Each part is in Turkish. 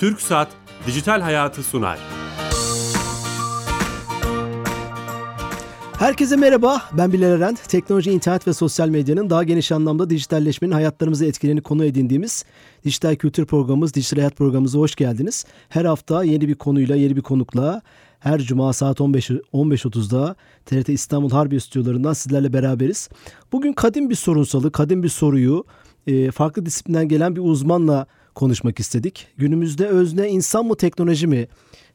Türk Saat Dijital Hayatı sunar. Herkese merhaba, ben Bilal Eren. Teknoloji, internet ve sosyal medyanın daha geniş anlamda dijitalleşmenin hayatlarımızı etkilerini konu edindiğimiz dijital kültür programımız, dijital hayat programımıza hoş geldiniz. Her hafta yeni bir konuyla, yeni bir konukla her cuma saat 15 15.30'da TRT İstanbul Harbi stüdyolarından sizlerle beraberiz. Bugün kadim bir sorunsalı, kadim bir soruyu e, farklı disiplinden gelen bir uzmanla konuşmak istedik. Günümüzde özne insan mı teknoloji mi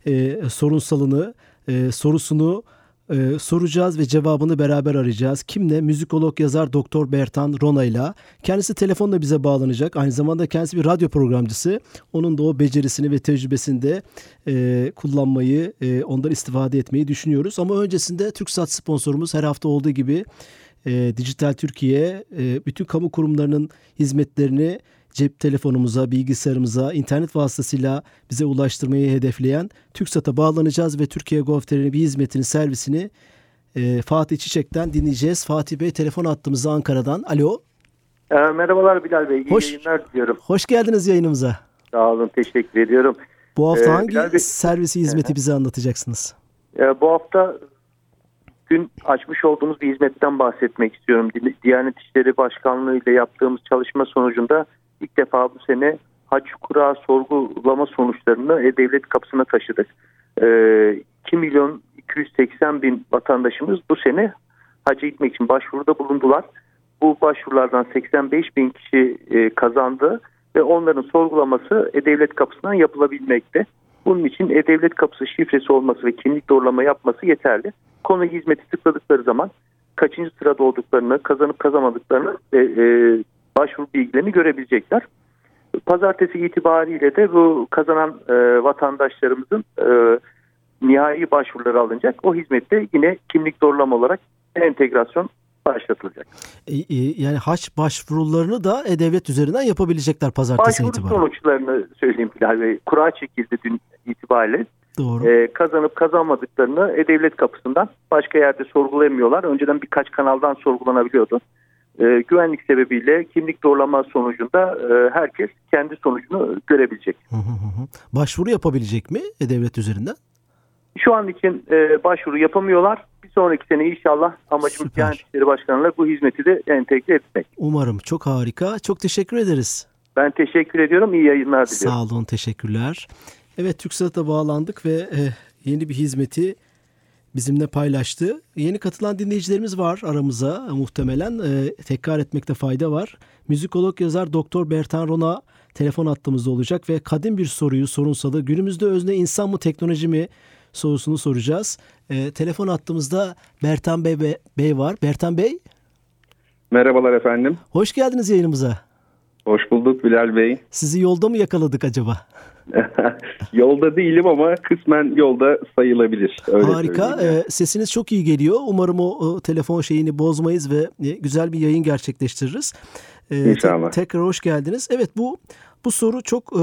e, sorunsalını, e, sorusunu e, soracağız ve cevabını beraber arayacağız. Kimle? Müzikolog yazar Doktor Bertan Rona ile. Kendisi telefonla bize bağlanacak. Aynı zamanda kendisi bir radyo programcısı. Onun da o becerisini ve tecrübesini de e, kullanmayı, e, ondan istifade etmeyi düşünüyoruz. Ama öncesinde TürkSat sponsorumuz her hafta olduğu gibi e, Dijital Türkiye e, bütün kamu kurumlarının hizmetlerini cep telefonumuza, bilgisayarımıza, internet vasıtasıyla bize ulaştırmayı hedefleyen TürkSat'a bağlanacağız ve Türkiye Gov.tr'nin bir hizmetini, servisini e, Fatih Çiçek'ten dinleyeceğiz. Fatih Bey telefon attığımızda Ankara'dan. Alo. E, merhabalar Bilal Bey. İyi hoş, yayınlar diliyorum. Hoş geldiniz yayınımıza. Sağ olun. Teşekkür ediyorum. Bu hafta ee, hangi Bey, servisi, hizmeti bize anlatacaksınız? E, bu hafta dün açmış olduğumuz bir hizmetten bahsetmek istiyorum. Diyanet İşleri Başkanlığı ile yaptığımız çalışma sonucunda ilk defa bu sene hac kura sorgulama sonuçlarını E-Devlet kapısına taşıdık. E, ee, 2 milyon 280 bin vatandaşımız bu sene hacca gitmek için başvuruda bulundular. Bu başvurulardan 85 bin kişi e, kazandı ve onların sorgulaması E-Devlet kapısından yapılabilmekte. Bunun için E-Devlet kapısı şifresi olması ve kimlik doğrulama yapması yeterli. Konu hizmeti tıkladıkları zaman kaçıncı sırada olduklarını, kazanıp kazanmadıklarını ve e, başvuru bilgilerini görebilecekler. Pazartesi itibariyle de bu kazanan e, vatandaşlarımızın e, nihai başvuruları alınacak. O hizmette yine kimlik doğrulama olarak entegrasyon başlatılacak. E, e, yani haç başvurularını da E-Devlet üzerinden yapabilecekler pazartesi Başvuru itibariyle. sonuçlarını söyleyeyim Bilal Bey. Kura çekildi dün itibariyle. Doğru. Ee, kazanıp kazanmadıklarını E-Devlet kapısından başka yerde sorgulayamıyorlar. Önceden birkaç kanaldan sorgulanabiliyordu e, güvenlik sebebiyle kimlik doğrulama sonucunda e, herkes kendi sonucunu görebilecek. Hı hı hı. Başvuru yapabilecek mi devlet üzerinden? Şu an için e, başvuru yapamıyorlar. Bir sonraki sene inşallah amacımız Diyanet İşleri Başkanı'na bu hizmeti de entegre etmek. Umarım. Çok harika. Çok teşekkür ederiz. Ben teşekkür ediyorum. İyi yayınlar diliyorum. Sağ olun. Teşekkürler. Evet TürkSat'a bağlandık ve e, yeni bir hizmeti bizimle paylaştı. Yeni katılan dinleyicilerimiz var aramıza muhtemelen. E, tekrar etmekte fayda var. Müzikolog yazar Doktor Bertan Rona telefon attığımızda olacak ve kadim bir soruyu sorunsalı günümüzde özne insan mı teknoloji mi sorusunu soracağız. E, telefon attığımızda Bertan Bey, Bey var. Bertan Bey. Merhabalar efendim. Hoş geldiniz yayınımıza. Hoş bulduk Bilal Bey. Sizi yolda mı yakaladık acaba? yolda değilim ama kısmen yolda sayılabilir. Öyle Harika. Ee, sesiniz çok iyi geliyor. Umarım o, o telefon şeyini bozmayız ve e, güzel bir yayın gerçekleştiririz. Ee, İnşallah. Te- tekrar hoş geldiniz. Evet bu bu soru çok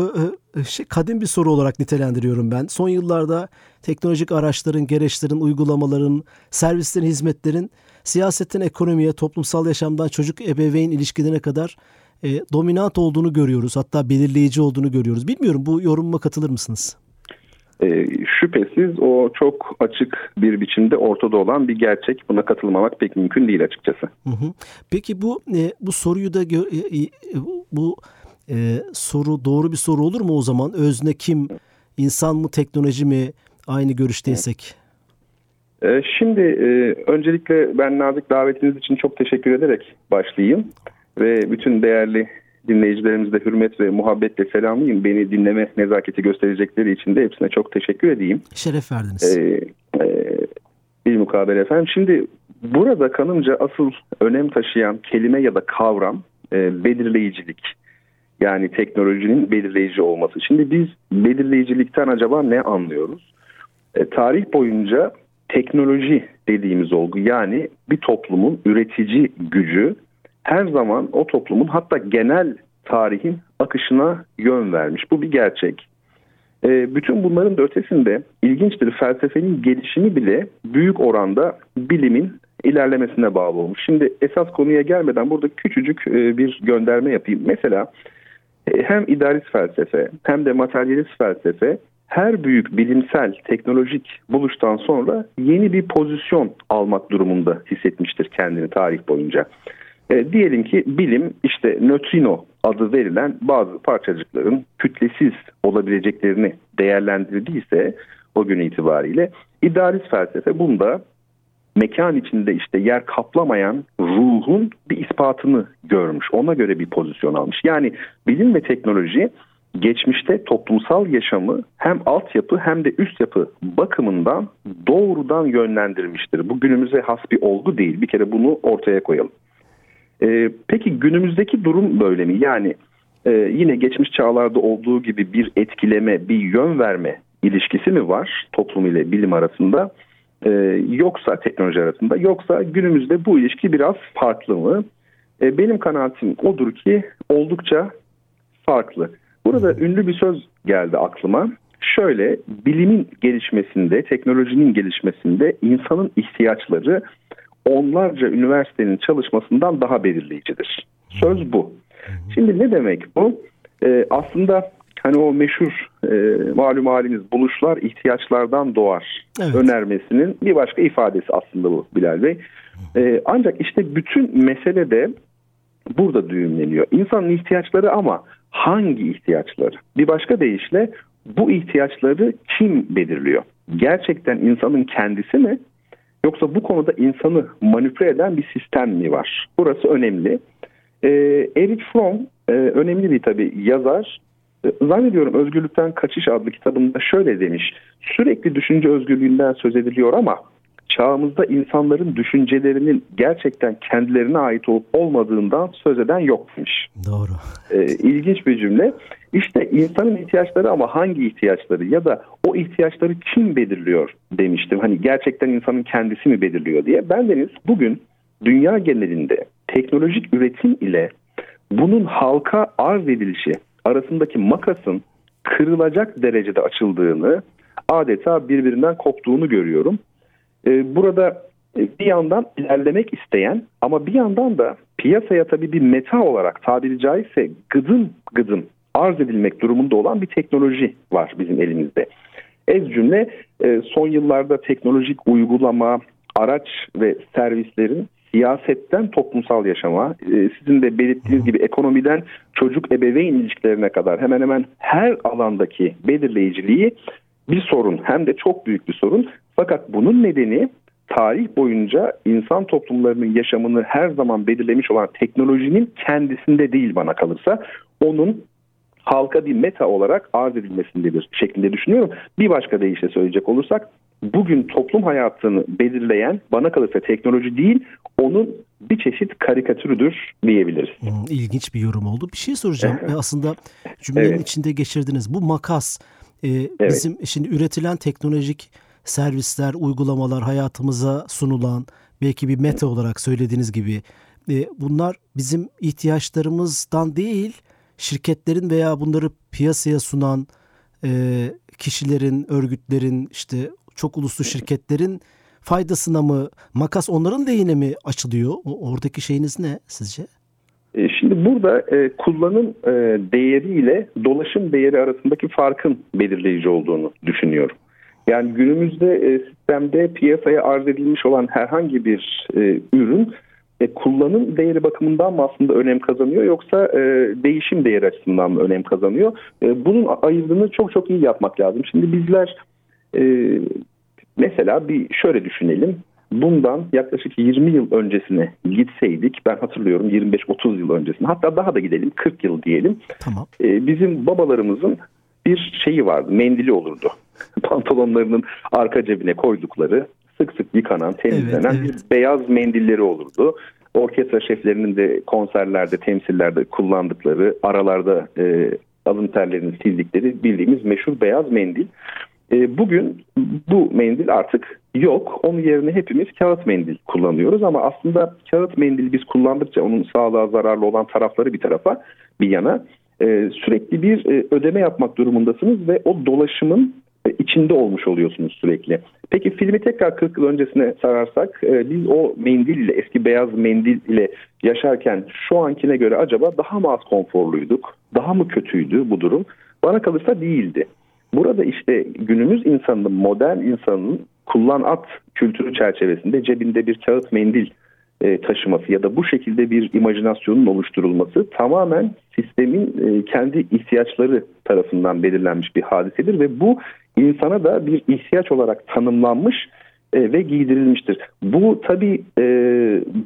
e, e, şey, kadim bir soru olarak nitelendiriyorum ben. Son yıllarda teknolojik araçların, gereçlerin, uygulamaların, servislerin, hizmetlerin siyasetten ekonomiye, toplumsal yaşamdan çocuk ebeveyn ilişkilerine kadar e, dominant olduğunu görüyoruz. Hatta belirleyici olduğunu görüyoruz. Bilmiyorum bu yorumuma katılır mısınız? E, şüphesiz o çok açık bir biçimde ortada olan bir gerçek. Buna katılmamak pek mümkün değil açıkçası. Hı hı. Peki bu e, bu soruyu da gö- e, e, bu e, soru doğru bir soru olur mu o zaman? Özne kim? İnsan mı teknoloji mi? Aynı görüşteysek. E, şimdi e, öncelikle ben nazik davetiniz için çok teşekkür ederek başlayayım ve bütün değerli dinleyicilerimizde hürmet ve muhabbetle selamlayayım. Beni dinleme nezaketi gösterecekleri için de hepsine çok teşekkür edeyim. Şeref verdiniz. Ee, e, bir mukabele efendim. Şimdi burada kanımca asıl önem taşıyan kelime ya da kavram e, belirleyicilik. Yani teknolojinin belirleyici olması. Şimdi biz belirleyicilikten acaba ne anlıyoruz? E, tarih boyunca teknoloji dediğimiz olgu yani bir toplumun üretici gücü her zaman o toplumun hatta genel tarihin akışına yön vermiş. Bu bir gerçek. E, bütün bunların da ötesinde ilginçtir felsefenin gelişimi bile büyük oranda bilimin ilerlemesine bağlı olmuş. Şimdi esas konuya gelmeden burada küçücük e, bir gönderme yapayım. Mesela e, hem idealist felsefe hem de materyalist felsefe her büyük bilimsel, teknolojik buluştan sonra yeni bir pozisyon almak durumunda hissetmiştir kendini tarih boyunca. E, diyelim ki bilim işte nötrino adı verilen bazı parçacıkların kütlesiz olabileceklerini değerlendirdiyse o gün itibariyle idealist felsefe bunda mekan içinde işte yer kaplamayan ruhun bir ispatını görmüş. Ona göre bir pozisyon almış. Yani bilim ve teknoloji geçmişte toplumsal yaşamı hem altyapı hem de üst yapı bakımından doğrudan yönlendirmiştir. Bu günümüze has bir olgu değil. Bir kere bunu ortaya koyalım. Ee, peki günümüzdeki durum böyle mi? Yani e, yine geçmiş çağlarda olduğu gibi bir etkileme, bir yön verme ilişkisi mi var toplum ile bilim arasında? Ee, yoksa teknoloji arasında yoksa günümüzde bu ilişki biraz farklı mı? Ee, benim kanaatim odur ki oldukça farklı. Burada ünlü bir söz geldi aklıma. Şöyle bilimin gelişmesinde, teknolojinin gelişmesinde insanın ihtiyaçları onlarca üniversitenin çalışmasından daha belirleyicidir. Söz bu. Şimdi ne demek bu? Ee, aslında hani o meşhur e, malum haliniz buluşlar ihtiyaçlardan doğar evet. önermesinin bir başka ifadesi aslında bu Bilal Bey. Ee, ancak işte bütün mesele de burada düğümleniyor. İnsanın ihtiyaçları ama hangi ihtiyaçları? Bir başka deyişle bu ihtiyaçları kim belirliyor? Gerçekten insanın kendisi mi? Yoksa bu konuda insanı manipüle eden bir sistem mi var? Burası önemli. Ee, Erich Fromm e, önemli bir tabi yazar. E, zannediyorum Özgürlükten Kaçış adlı kitabında şöyle demiş. Sürekli düşünce özgürlüğünden söz ediliyor ama çağımızda insanların düşüncelerinin gerçekten kendilerine ait olup olmadığından söz eden yokmuş. Doğru. Ee, ilginç bir cümle. İşte insanın ihtiyaçları ama hangi ihtiyaçları ya da o ihtiyaçları kim belirliyor demiştim. Hani gerçekten insanın kendisi mi belirliyor diye. Ben deniz bugün dünya genelinde teknolojik üretim ile bunun halka arz edilişi arasındaki makasın kırılacak derecede açıldığını adeta birbirinden koptuğunu görüyorum. Ee, burada e, bir yandan ilerlemek isteyen ama bir yandan da piyasaya tabii bir meta olarak tabiri caizse gıdım gıdım arz edilmek durumunda olan bir teknoloji var bizim elimizde. Ez cümle e, son yıllarda teknolojik uygulama, araç ve servislerin siyasetten toplumsal yaşama, e, sizin de belirttiğiniz gibi ekonomiden çocuk ebeveyn ilişkilerine kadar hemen hemen her alandaki belirleyiciliği bir sorun hem de çok büyük bir sorun. Fakat bunun nedeni tarih boyunca insan toplumlarının yaşamını her zaman belirlemiş olan teknolojinin kendisinde değil bana kalırsa onun halka bir meta olarak arz edilmesindedir şeklinde düşünüyorum. Bir başka deyişle söyleyecek olursak bugün toplum hayatını belirleyen bana kalırsa teknoloji değil onun bir çeşit karikatürüdür diyebiliriz. Hmm, ilginç bir yorum oldu. Bir şey soracağım. Aslında cümlenin evet. içinde geçirdiniz. Bu makas e, evet. bizim şimdi üretilen teknolojik servisler, uygulamalar hayatımıza sunulan belki bir meta olarak söylediğiniz gibi e, bunlar bizim ihtiyaçlarımızdan değil şirketlerin veya bunları piyasaya sunan e, kişilerin, örgütlerin işte çok uluslu şirketlerin faydasına mı makas onların lehine mi açılıyor? Oradaki şeyiniz ne sizce? E, şimdi burada e, kullanım e, değeri ile dolaşım değeri arasındaki farkın belirleyici olduğunu düşünüyorum. Yani günümüzde e, sistemde piyasaya arz edilmiş olan herhangi bir e, ürün e, kullanım değeri bakımından mı aslında önem kazanıyor yoksa e, değişim değeri açısından mı önem kazanıyor? E, bunun ayırdığını çok çok iyi yapmak lazım. Şimdi bizler e, mesela bir şöyle düşünelim. Bundan yaklaşık 20 yıl öncesine gitseydik ben hatırlıyorum 25-30 yıl öncesine hatta daha da gidelim 40 yıl diyelim. Tamam. E, bizim babalarımızın bir şeyi vardı mendili olurdu. Pantolonlarının arka cebine koydukları sık sık yıkanan, temizlenen evet, evet. bir beyaz mendilleri olurdu. Orkestra şeflerinin de konserlerde, temsillerde kullandıkları, aralarda e, alın terlerini sildikleri bildiğimiz meşhur beyaz mendil. E, bugün bu mendil artık yok. Onun yerine hepimiz kağıt mendil kullanıyoruz ama aslında kağıt mendil biz kullandıkça onun sağlığa zararlı olan tarafları bir tarafa bir yana e, sürekli bir e, ödeme yapmak durumundasınız ve o dolaşımın içinde olmuş oluyorsunuz sürekli. Peki filmi tekrar 40 yıl öncesine sararsak e, biz o mendil ile eski beyaz mendil ile yaşarken şu ankine göre acaba daha mı az konforluyduk? Daha mı kötüydü bu durum? Bana kalırsa değildi. Burada işte günümüz insanının, modern insanın kullan at kültürü çerçevesinde cebinde bir kağıt mendil e, taşıması ya da bu şekilde bir imajinasyonun oluşturulması tamamen sistemin e, kendi ihtiyaçları tarafından belirlenmiş bir hadisedir ve bu insana da bir ihtiyaç olarak tanımlanmış e, ve giydirilmiştir. Bu tabii e,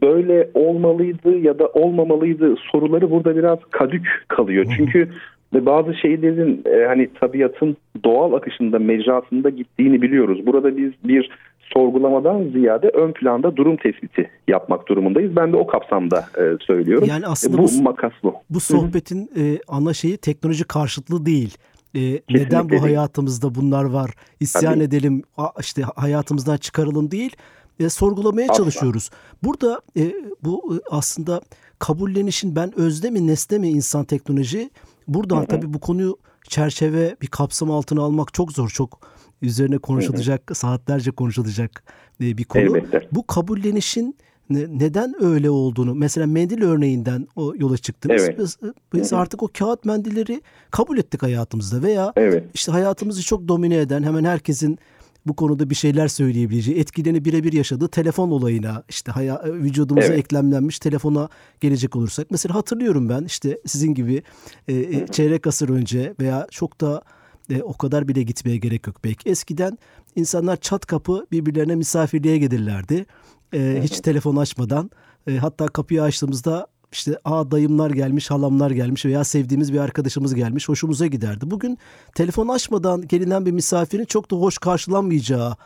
böyle olmalıydı ya da olmamalıydı soruları burada biraz kadük kalıyor. Çünkü bazı şeylerin e, hani tabiatın doğal akışında mecrasında gittiğini biliyoruz. Burada biz bir sorgulamadan ziyade ön planda durum tespiti yapmak durumundayız. Ben de o kapsamda e, söylüyorum. Yani aslında bu, bu makas bu. Bu sohbetin e, ana şeyi teknoloji karşıtlığı değil. E, neden bu hayatımızda bunlar var? İsyan Tabii. edelim, işte hayatımızdan çıkaralım değil. E, sorgulamaya Asla. çalışıyoruz. Burada e, bu e, aslında kabullenişin ben özde mi nesne mi insan teknoloji buradan tabii bu konuyu çerçeve bir kapsam altına almak çok zor. Çok üzerine konuşulacak, saatlerce konuşulacak e, bir konu. Elbette. Bu kabullenişin ne- neden öyle olduğunu mesela mendil örneğinden o yola çıktınız. Evet. Biz, biz artık o kağıt mendilleri kabul ettik hayatımızda veya Evet. işte hayatımızı çok domine eden hemen herkesin bu konuda bir şeyler söyleyebileceği, etkilerini birebir yaşadığı telefon olayına, işte haya, vücudumuza Evet. eklemlenmiş telefona gelecek olursak. Mesela hatırlıyorum ben işte sizin gibi e, e, çeyrek asır önce veya çok da e, o kadar bile gitmeye gerek yok belki. Eskiden insanlar çat kapı birbirlerine misafirliğe gelirlerdi. E, hiç telefon açmadan. E, hatta kapıyı açtığımızda işte aa dayımlar gelmiş, halamlar gelmiş veya sevdiğimiz bir arkadaşımız gelmiş. Hoşumuza giderdi. Bugün telefon açmadan gelinen bir misafirin çok da hoş karşılanmayacağı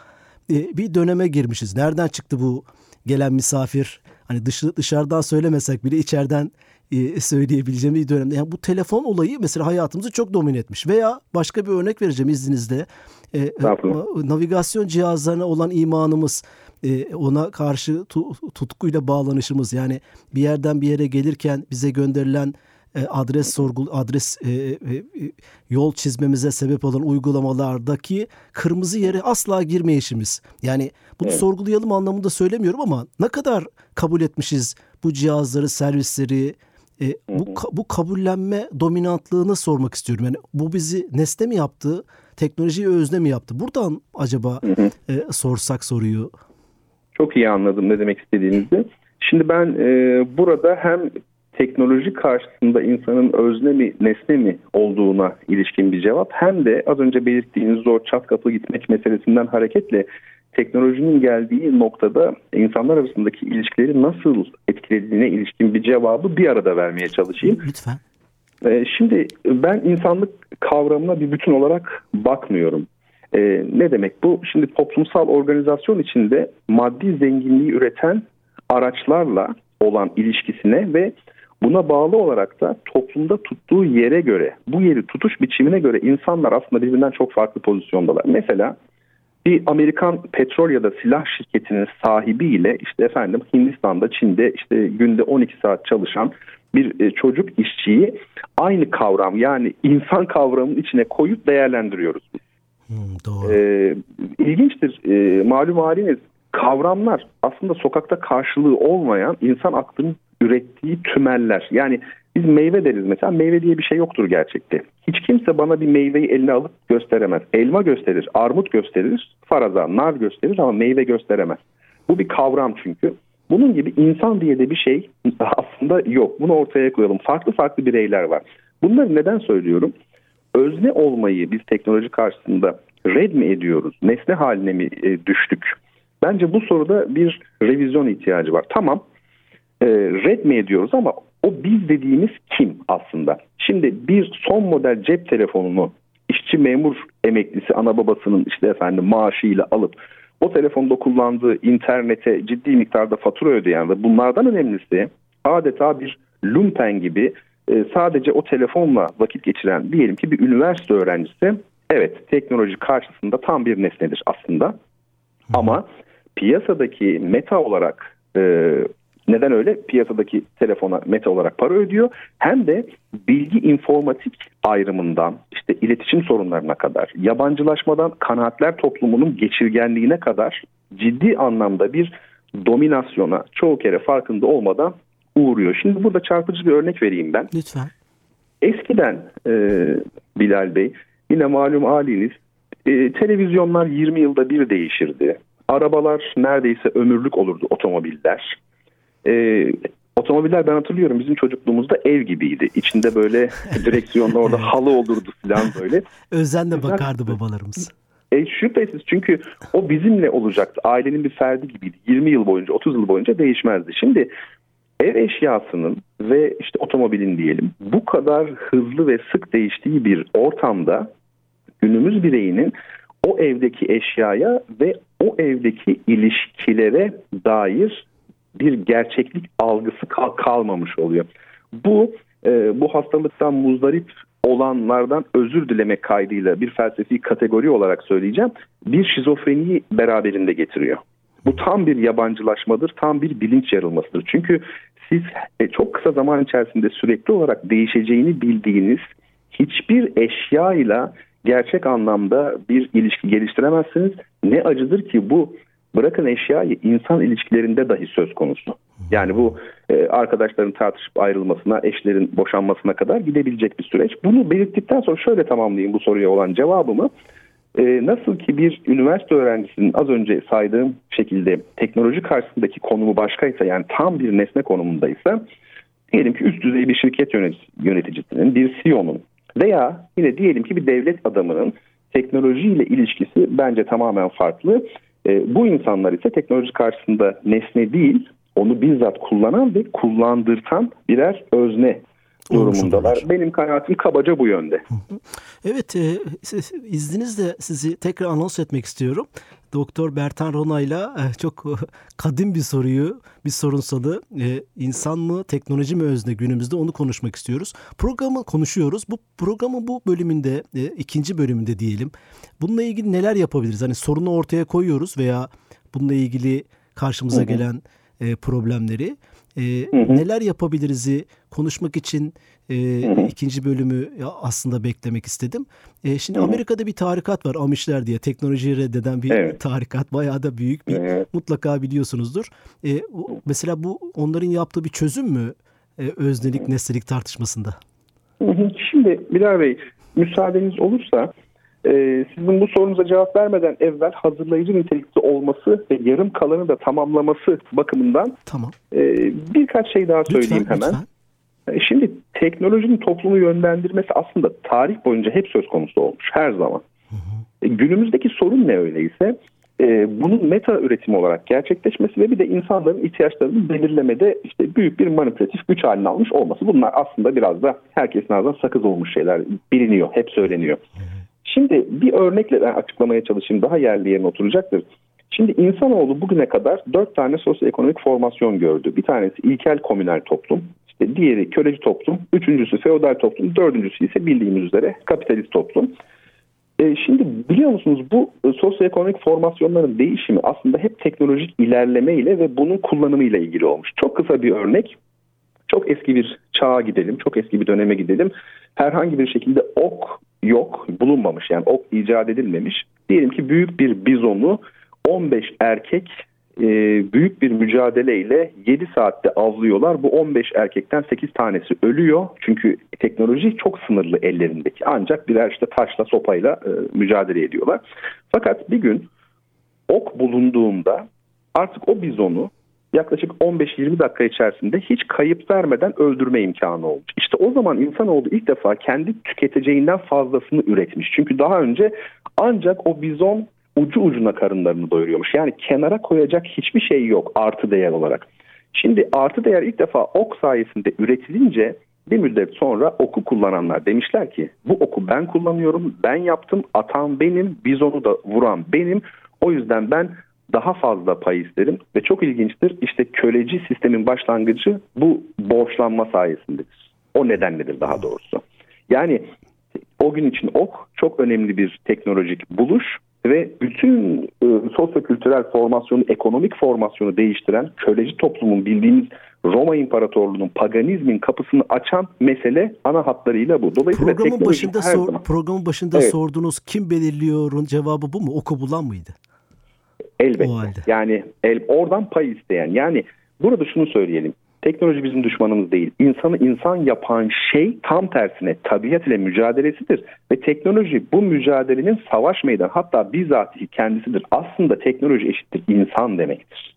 e, bir döneme girmişiz. Nereden çıktı bu gelen misafir? Hani dışı, dışarıdan söylemesek bile içeriden e, söyleyebileceğim bir dönemde. Yani bu telefon olayı mesela hayatımızı çok domine etmiş. Veya başka bir örnek vereceğim izninizle. E, e, navigasyon cihazlarına olan imanımız, e, ona karşı tu- tutkuyla bağlanışımız yani bir yerden bir yere gelirken bize gönderilen e, adres sorgul adres e, e, e, yol çizmemize sebep olan uygulamalardaki kırmızı yere asla girmeyişimiz. Yani bunu Evet. sorgulayalım anlamında söylemiyorum ama ne kadar kabul etmişiz bu cihazları, servisleri, e, bu bu kabullenme dominantlığını sormak istiyorum. Yani bu bizi nesne mi yaptı, teknolojiyi özne mi yaptı? Buradan acaba e, sorsak soruyu. Çok iyi anladım ne demek istediğinizi. Şimdi ben e, burada hem teknoloji karşısında insanın özne mi nesne mi olduğuna ilişkin bir cevap hem de az önce belirttiğiniz o çat kapı gitmek meselesinden hareketle teknolojinin geldiği noktada insanlar arasındaki ilişkileri nasıl etkilediğine ilişkin bir cevabı bir arada vermeye çalışayım. Lütfen. Ee, Şimdi ben insanlık kavramına bir bütün olarak bakmıyorum. Ee, ne demek bu? Şimdi toplumsal organizasyon içinde maddi zenginliği üreten araçlarla olan ilişkisine ve buna bağlı olarak da toplumda tuttuğu yere göre, bu yeri tutuş biçimine göre insanlar aslında birbirinden çok farklı pozisyondalar. Mesela bir Amerikan petrol ya da silah şirketinin sahibiyle işte efendim Hindistan'da, Çin'de işte günde 12 saat çalışan bir e, çocuk işçiyi aynı kavram yani insan kavramının içine koyup değerlendiriyoruz. Hmm, doğru. Ee, ilginçtir. Ee, malum haliniz kavramlar aslında sokakta karşılığı olmayan insan aklının ürettiği tümeller. Yani biz meyve deriz mesela meyve diye bir şey yoktur gerçekte. Hiç kimse bana bir meyveyi eline alıp gösteremez. Elma gösterir, armut gösterir, faraza, nar gösterir ama meyve gösteremez. Bu bir kavram çünkü. Bunun gibi insan diye de bir şey aslında yok. Bunu ortaya koyalım. Farklı farklı bireyler var. Bunları neden söylüyorum? Özne olmayı biz teknoloji karşısında red mi ediyoruz? Nesne haline mi e, düştük? Bence bu soruda bir revizyon ihtiyacı var. Tamam e, red mi ediyoruz ama o biz dediğimiz kim aslında? Şimdi bir son model cep telefonunu işçi memur emeklisi ana babasının işte efendim maaşıyla alıp o telefonda kullandığı internete ciddi miktarda fatura ödeyen ve bunlardan önemlisi adeta bir lumpen gibi e, sadece o telefonla vakit geçiren diyelim ki bir üniversite öğrencisi evet teknoloji karşısında tam bir nesnedir aslında. Ama piyasadaki meta olarak e, Neden öyle? Piyasadaki telefona meta olarak para ödüyor. Hem de bilgi informatik ayrımından işte iletişim sorunlarına kadar, yabancılaşmadan kanaatler toplumunun geçirgenliğine kadar ciddi anlamda bir dominasyona çoğu kere farkında olmadan uğruyor. Şimdi burada çarpıcı bir örnek vereyim ben. Lütfen. Eskiden e, Bilal Bey yine malum haliniz e, televizyonlar 20 yılda bir değişirdi. Arabalar neredeyse ömürlük olurdu otomobiller. E, otomobiller ben hatırlıyorum bizim çocukluğumuzda ev gibiydi. İçinde böyle direksiyonda orada halı olurdu falan böyle. Özenle bakardı babalarımız. E, şüphesiz çünkü o bizimle olacaktı. Ailenin bir ferdi gibiydi. 20 yıl boyunca 30 yıl boyunca değişmezdi. Şimdi ev eşyasının ve işte otomobilin diyelim bu kadar hızlı ve sık değiştiği bir ortamda günümüz bireyinin o evdeki eşyaya ve o evdeki ilişkilere dair bir gerçeklik algısı kal- kalmamış oluyor. Bu e, bu hastalıktan muzdarip olanlardan özür dilemek kaydıyla bir felsefi kategori olarak söyleyeceğim. Bir şizofreniyi beraberinde getiriyor. Bu tam bir yabancılaşmadır, tam bir bilinç yarılmasıdır. Çünkü siz e, çok kısa zaman içerisinde sürekli olarak değişeceğini bildiğiniz hiçbir eşyayla gerçek anlamda bir ilişki geliştiremezsiniz. Ne acıdır ki bu bırakın eşyayı insan ilişkilerinde dahi söz konusu. Yani bu e, arkadaşların tartışıp ayrılmasına, eşlerin boşanmasına kadar gidebilecek bir süreç. Bunu belirttikten sonra şöyle tamamlayayım bu soruya olan cevabımı. E, nasıl ki bir üniversite öğrencisinin az önce saydığım şekilde teknoloji karşısındaki konumu başkaysa yani tam bir nesne konumundaysa diyelim ki üst düzey bir şirket yöneticisinin, bir CEO'nun veya yine diyelim ki bir devlet adamının teknolojiyle ilişkisi bence tamamen farklı. E, bu insanlar ise teknoloji karşısında nesne değil, onu bizzat kullanan ve kullandırtan birer özne durumundalar. Benim kanaatim kabaca bu yönde. Evet, e, izninizle sizi tekrar anons etmek istiyorum. Doktor Bertan Rona'yla e, çok kadim bir soruyu, bir sorunsalı e, insan mı, teknoloji mi özne günümüzde onu konuşmak istiyoruz. Programı konuşuyoruz. Bu programın bu bölümünde, e, ikinci bölümünde diyelim. Bununla ilgili neler yapabiliriz? Hani sorunu ortaya koyuyoruz veya bununla ilgili karşımıza gelen problemleri. E, hı hı. Neler yapabiliriz'i konuşmak için e, hı hı. ikinci bölümü aslında beklemek istedim. E, şimdi hı hı. Amerika'da bir tarikat var Amişler diye teknolojiyi reddeden bir evet. tarikat. Bayağı da büyük bir evet. mutlaka biliyorsunuzdur. E, mesela bu onların yaptığı bir çözüm mü e, öznelik nesnelik tartışmasında? Hı hı. Şimdi Bilal Bey müsaadeniz olursa ee, sizin bu sorunuza cevap vermeden evvel hazırlayıcı nitelikli olması ve yarım kalanı da tamamlaması bakımından tamam. e, birkaç şey daha söyleyeyim lütfen, hemen. Lütfen. E, şimdi teknolojinin toplumu yönlendirmesi aslında tarih boyunca hep söz konusu olmuş her zaman. Hı hı. E, günümüzdeki sorun ne öyleyse e, bunun meta üretimi olarak gerçekleşmesi ve bir de insanların ihtiyaçlarını belirlemede işte büyük bir manipülatif güç haline almış olması. Bunlar aslında biraz da herkesin ağzına sakız olmuş şeyler biliniyor, hep söyleniyor. Hı hı. Şimdi bir örnekle ben açıklamaya çalışayım daha yerli yerine oturacaktır. Şimdi insanoğlu bugüne kadar dört tane sosyoekonomik formasyon gördü. Bir tanesi ilkel komünel toplum, işte diğeri köleci toplum, üçüncüsü feodal toplum, dördüncüsü ise bildiğimiz üzere kapitalist toplum. E, şimdi biliyor musunuz bu e, sosyoekonomik formasyonların değişimi aslında hep teknolojik ilerleme ile ve bunun kullanımı ile ilgili olmuş. Çok kısa bir örnek. Çok eski bir çağa gidelim, çok eski bir döneme gidelim. Herhangi bir şekilde ok yok, bulunmamış yani ok icat edilmemiş. Diyelim ki büyük bir bizonu 15 erkek e, büyük bir mücadeleyle 7 saatte avlıyorlar. Bu 15 erkekten 8 tanesi ölüyor. Çünkü teknoloji çok sınırlı ellerindeki. Ancak birer işte taşla sopayla e, mücadele ediyorlar. Fakat bir gün ok bulunduğunda artık o bizonu yaklaşık 15-20 dakika içerisinde hiç kayıp vermeden öldürme imkanı olmuş. İşte o zaman insanoğlu ilk defa kendi tüketeceğinden fazlasını üretmiş. Çünkü daha önce ancak o bizon ucu ucuna karınlarını doyuruyormuş. Yani kenara koyacak hiçbir şey yok artı değer olarak. Şimdi artı değer ilk defa ok sayesinde üretilince bir müddet sonra oku kullananlar demişler ki bu oku ben kullanıyorum, ben yaptım, atan benim, bizonu da vuran benim. O yüzden ben daha fazla pay isterim ve çok ilginçtir işte köleci sistemin başlangıcı bu borçlanma sayesindedir. O nedenledir daha doğrusu. Yani o gün için ok çok önemli bir teknolojik buluş ve bütün e, sosyo-kültürel formasyonu, ekonomik formasyonu değiştiren köleci toplumun bildiğimiz Roma İmparatorluğu'nun paganizmin kapısını açan mesele ana hatlarıyla bu. Dolayısıyla programın başında sor, zaman... programın başında evet. sorduğunuz kim belirliyorun cevabı bu mu? Oku bulan mıydı? Elbette. Yani el, oradan pay isteyen. Yani burada şunu söyleyelim. Teknoloji bizim düşmanımız değil. İnsanı insan yapan şey tam tersine tabiat ile mücadelesidir. Ve teknoloji bu mücadelenin savaş meydanı hatta bizatihi kendisidir. Aslında teknoloji eşittir insan demektir.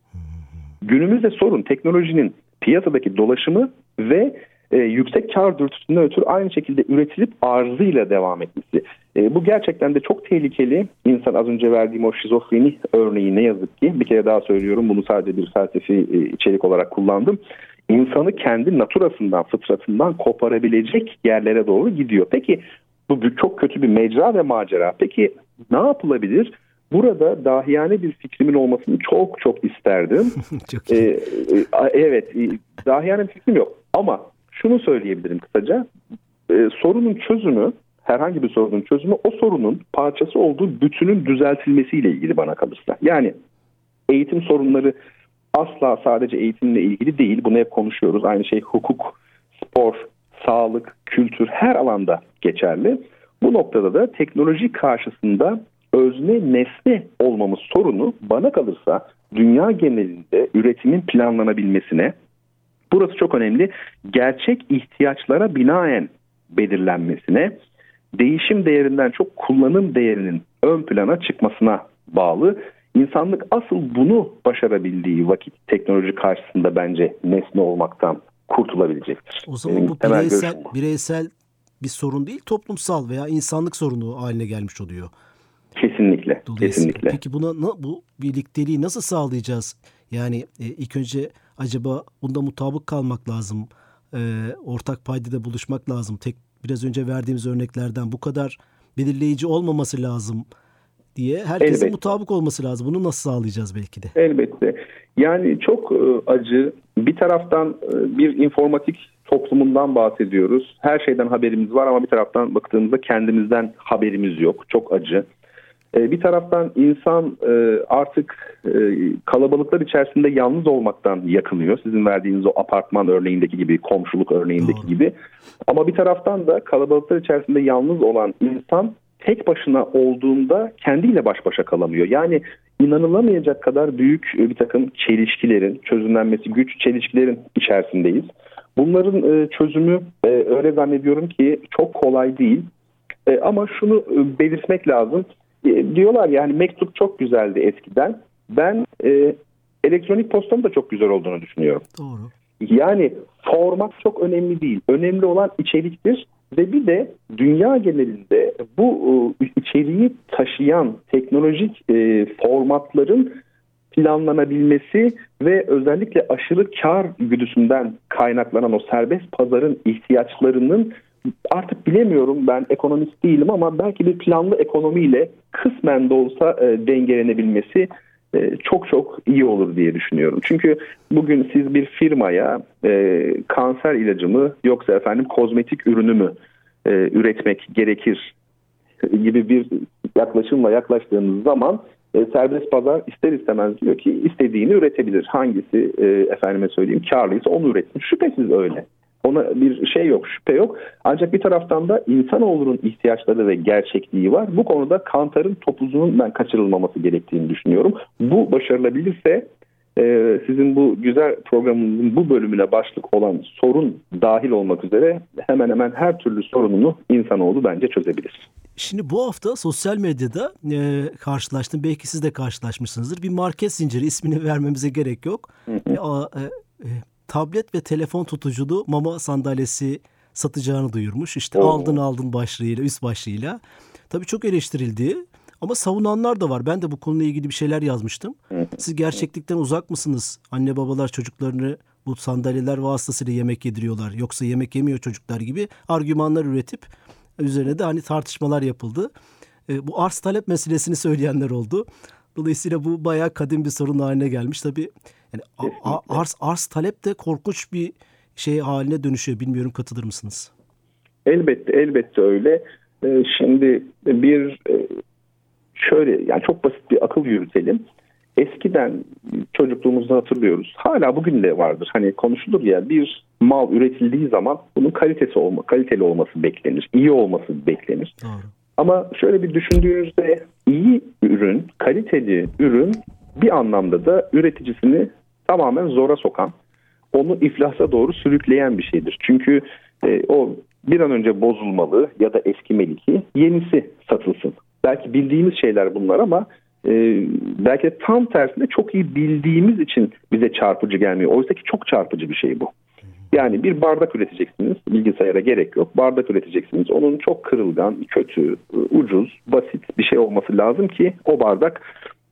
Günümüzde sorun teknolojinin piyasadaki dolaşımı ve e, yüksek kar dürtüsünden ötürü aynı şekilde üretilip arzıyla devam etmesi. E, bu gerçekten de çok tehlikeli. İnsan az önce verdiğim o şizofreni örneği ne yazık ki bir kere daha söylüyorum bunu sadece bir felsefi e, içerik olarak kullandım. İnsanı kendi naturasından, fıtratından koparabilecek yerlere doğru gidiyor. Peki bu çok kötü bir mecra ve macera. Peki ne yapılabilir? Burada dahiyane bir fikrimin olmasını çok çok isterdim. çok iyi. Ee, evet, e, dahiyane bir fikrim yok. Ama şunu söyleyebilirim kısaca. Ee, sorunun çözümü, herhangi bir sorunun çözümü o sorunun parçası olduğu bütünün düzeltilmesiyle ilgili bana kalırsa. Yani eğitim sorunları asla sadece eğitimle ilgili değil. Bunu hep konuşuyoruz. Aynı şey hukuk, spor, sağlık, kültür her alanda geçerli. Bu noktada da teknoloji karşısında özne nesne olmamız sorunu bana kalırsa dünya genelinde üretimin planlanabilmesine burası çok önemli gerçek ihtiyaçlara binaen belirlenmesine değişim değerinden çok kullanım değerinin ön plana çıkmasına bağlı. İnsanlık asıl bunu başarabildiği vakit teknoloji karşısında bence nesne olmaktan kurtulabilecektir. O zaman Benim bu bireysel, bireysel bir sorun değil toplumsal veya insanlık sorunu haline gelmiş oluyor. Kesinlikle. Kesinlikle. Peki buna bu birlikteliği nasıl sağlayacağız? Yani e, ilk önce acaba bunda mutabık kalmak lazım. E, ortak paydada buluşmak lazım. Tek biraz önce verdiğimiz örneklerden bu kadar belirleyici olmaması lazım diye herkesin Elbette. mutabık olması lazım. Bunu nasıl sağlayacağız belki de? Elbette. Yani çok e, acı. Bir taraftan e, bir informatik toplumundan bahsediyoruz. Her şeyden haberimiz var ama bir taraftan baktığımızda kendimizden haberimiz yok. Çok acı. E, bir taraftan insan e, artık e, kalabalıklar içerisinde yalnız olmaktan yakınıyor. Sizin verdiğiniz o apartman örneğindeki gibi, komşuluk örneğindeki Doğru. gibi. Ama bir taraftan da kalabalıklar içerisinde yalnız olan insan tek başına olduğunda kendiyle baş başa kalamıyor. Yani inanılamayacak kadar büyük bir takım çelişkilerin, çözümlenmesi güç çelişkilerin içerisindeyiz. Bunların çözümü öyle zannediyorum ki çok kolay değil. Ama şunu belirtmek lazım. E, diyorlar yani mektup çok güzeldi eskiden. Ben e, elektronik postanın da çok güzel olduğunu düşünüyorum. Doğru. Yani format çok önemli değil. Önemli olan içeriktir ve bir de dünya genelinde bu e, içeriği taşıyan teknolojik e, formatların planlanabilmesi ve özellikle aşırı kar güdüsünden kaynaklanan o serbest pazarın ihtiyaçlarının artık bilemiyorum ben ekonomist değilim ama belki bir planlı ekonomiyle kısmen de olsa e, dengelenebilmesi e, çok çok iyi olur diye düşünüyorum. Çünkü bugün siz bir firmaya e, kanser ilacı mı yoksa efendim kozmetik ürünü mü e, üretmek gerekir gibi bir yaklaşımla yaklaştığınız zaman e, serbest pazar ister istemez diyor ki istediğini üretebilir. Hangisi e, efendime söyleyeyim karlıysa onu üretsin. Şüphesiz öyle. Ona bir şey yok, şüphe yok. Ancak bir taraftan da insanoğlunun ihtiyaçları ve gerçekliği var. Bu konuda Kantar'ın topuzunun ben kaçırılmaması gerektiğini düşünüyorum. Bu başarılabilirse e, sizin bu güzel programınızın bu bölümüne başlık olan sorun dahil olmak üzere hemen hemen her türlü sorununu insanoğlu bence çözebilir. Şimdi bu hafta sosyal medyada e, karşılaştım. Belki siz de karşılaşmışsınızdır. Bir market zinciri ismini vermemize gerek yok. Hı hı. E, e, tablet ve telefon tutuculu mama sandalyesi satacağını duyurmuş. İşte Oo. aldın aldın başlığıyla, üst başlığıyla. Tabii çok eleştirildi. Ama savunanlar da var. Ben de bu konuyla ilgili bir şeyler yazmıştım. Siz gerçeklikten uzak mısınız? Anne babalar çocuklarını bu sandalyeler vasıtasıyla yemek yediriyorlar. Yoksa yemek yemiyor çocuklar gibi argümanlar üretip üzerine de hani tartışmalar yapıldı. E, bu arz talep meselesini söyleyenler oldu. Dolayısıyla bu bayağı kadim bir sorun haline gelmiş. Tabii yani arz, arz talep de korkunç bir şey haline dönüşüyor. Bilmiyorum katılır mısınız? Elbette elbette öyle. Ee, şimdi bir e, şöyle yani çok basit bir akıl yürütelim. Eskiden çocukluğumuzda hatırlıyoruz. Hala bugün de vardır. Hani konuşulur ya bir mal üretildiği zaman bunun kalitesi olma, kaliteli olması beklenir. iyi olması beklenir. Doğru. Ama şöyle bir düşündüğünüzde iyi ürün, kaliteli ürün bir anlamda da üreticisini tamamen zora sokan, onu iflasa doğru sürükleyen bir şeydir. Çünkü e, o bir an önce bozulmalı ya da eskimeli ki yenisi satılsın. Belki bildiğimiz şeyler bunlar ama e, belki de tam tersinde çok iyi bildiğimiz için bize çarpıcı gelmiyor. Oysa ki çok çarpıcı bir şey bu. Yani bir bardak üreteceksiniz. Bilgisayara gerek yok. Bardak üreteceksiniz. Onun çok kırılgan, kötü, ucuz, basit bir şey olması lazım ki o bardak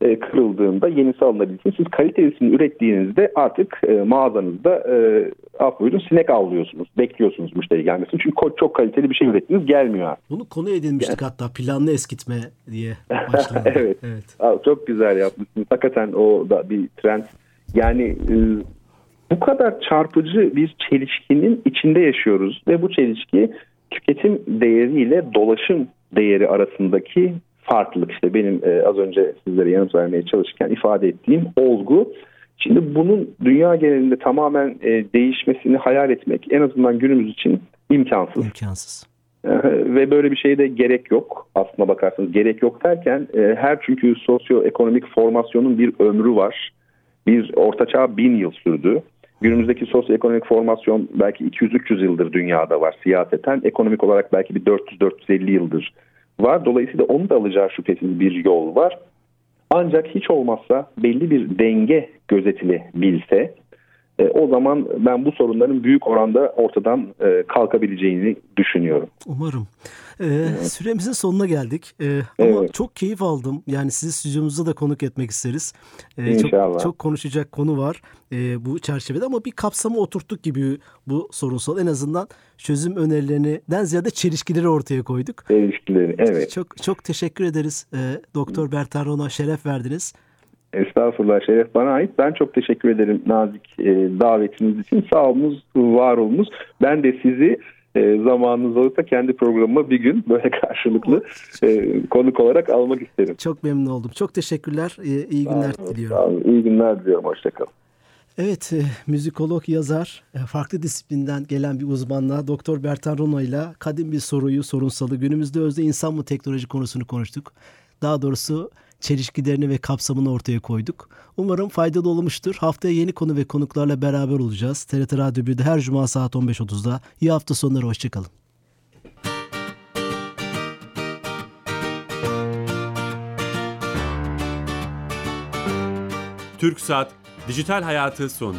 e, kırıldığında yenisi alınabilsin. Siz kalitelisini ürettiğinizde artık e, mağazanızda e, af buyurun sinek avlıyorsunuz. Bekliyorsunuz müşteri gelmesini. Çünkü çok kaliteli bir şey ürettiniz gelmiyor artık. Bunu konu edinmiştik hatta planlı eskitme diye başladı. evet. evet. Abi, çok güzel yapmışsınız. Hakikaten o da bir trend. Yani e, bu kadar çarpıcı bir çelişkinin içinde yaşıyoruz ve bu çelişki tüketim değeriyle dolaşım değeri arasındaki farklılık işte benim e, az önce sizlere yanıt vermeye çalışırken ifade ettiğim olgu. Şimdi bunun dünya genelinde tamamen e, değişmesini hayal etmek en azından günümüz için imkansız. İmkansız. E, ve böyle bir şeye de gerek yok. Aslına bakarsanız gerek yok derken e, her çünkü sosyoekonomik formasyonun bir ömrü var. Bir ortaçağ bin yıl sürdü. Günümüzdeki sosyoekonomik formasyon belki 200-300 yıldır dünyada var siyaseten. Ekonomik olarak belki bir 400-450 yıldır var. Dolayısıyla onu da alacağı şüphesiz bir yol var. Ancak hiç olmazsa belli bir denge gözetilebilse e, o zaman ben bu sorunların büyük oranda ortadan e, kalkabileceğini düşünüyorum. Umarım. Ee, evet. Süremizin sonuna geldik. Ee, ama evet. çok keyif aldım. Yani sizi stüdyomuzda da konuk etmek isteriz. Ee, İnşallah. Çok, çok konuşacak konu var e, bu çerçevede ama bir kapsamı oturttuk gibi bu sorunsal. En azından çözüm önerilerinden ziyade çelişkileri ortaya koyduk. Çelişkileri, evet. Çok çok teşekkür ederiz. Ee, Doktor Bertan Ron'a şeref verdiniz. Estağfurullah Şeref bana ait. Ben çok teşekkür ederim nazik e, davetiniz için. Sağ olunuz, var olunuz. Ben de sizi e, zamanınız olursa kendi programıma bir gün böyle karşılıklı e, konuk olarak almak isterim. Çok memnun oldum. Çok teşekkürler. E, iyi günler sağ diliyorum. Sağ olun. İyi günler diliyorum. Hoşçakalın. Evet, e, müzikolog, yazar, e, farklı disiplinden gelen bir uzmanla Doktor Bertan Rono ile kadim bir soruyu, sorunsalı, günümüzde özde insan mı teknoloji konusunu konuştuk. Daha doğrusu çelişkilerini ve kapsamını ortaya koyduk. Umarım faydalı olmuştur. Haftaya yeni konu ve konuklarla beraber olacağız. TRT Radyo 1'de her cuma saat 15.30'da. İyi hafta sonları, hoşçakalın. Türk Saat Dijital Hayatı sondu.